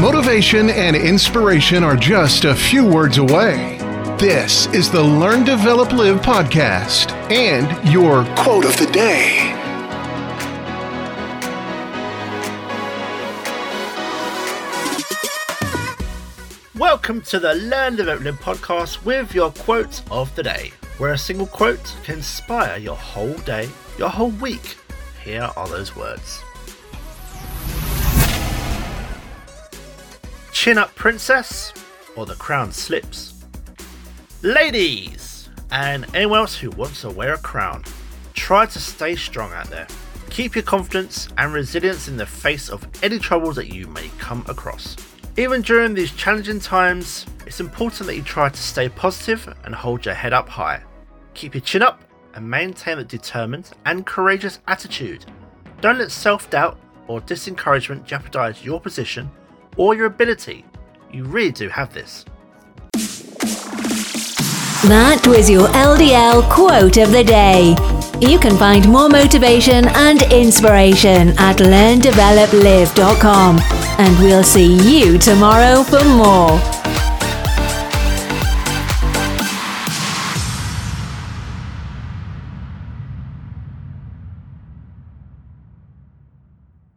Motivation and inspiration are just a few words away. This is the Learn, Develop, Live podcast and your quote of the day. Welcome to the Learn, Develop, Live podcast with your quote of the day, where a single quote can inspire your whole day, your whole week. Here are those words. Chin up, princess, or the crown slips. Ladies, and anyone else who wants to wear a crown, try to stay strong out there. Keep your confidence and resilience in the face of any troubles that you may come across. Even during these challenging times, it's important that you try to stay positive and hold your head up high. Keep your chin up and maintain a determined and courageous attitude. Don't let self doubt or disencouragement jeopardize your position or your ability. You really do have this. That was your LDL quote of the day. You can find more motivation and inspiration at learndeveloplive.com. And we'll see you tomorrow for more.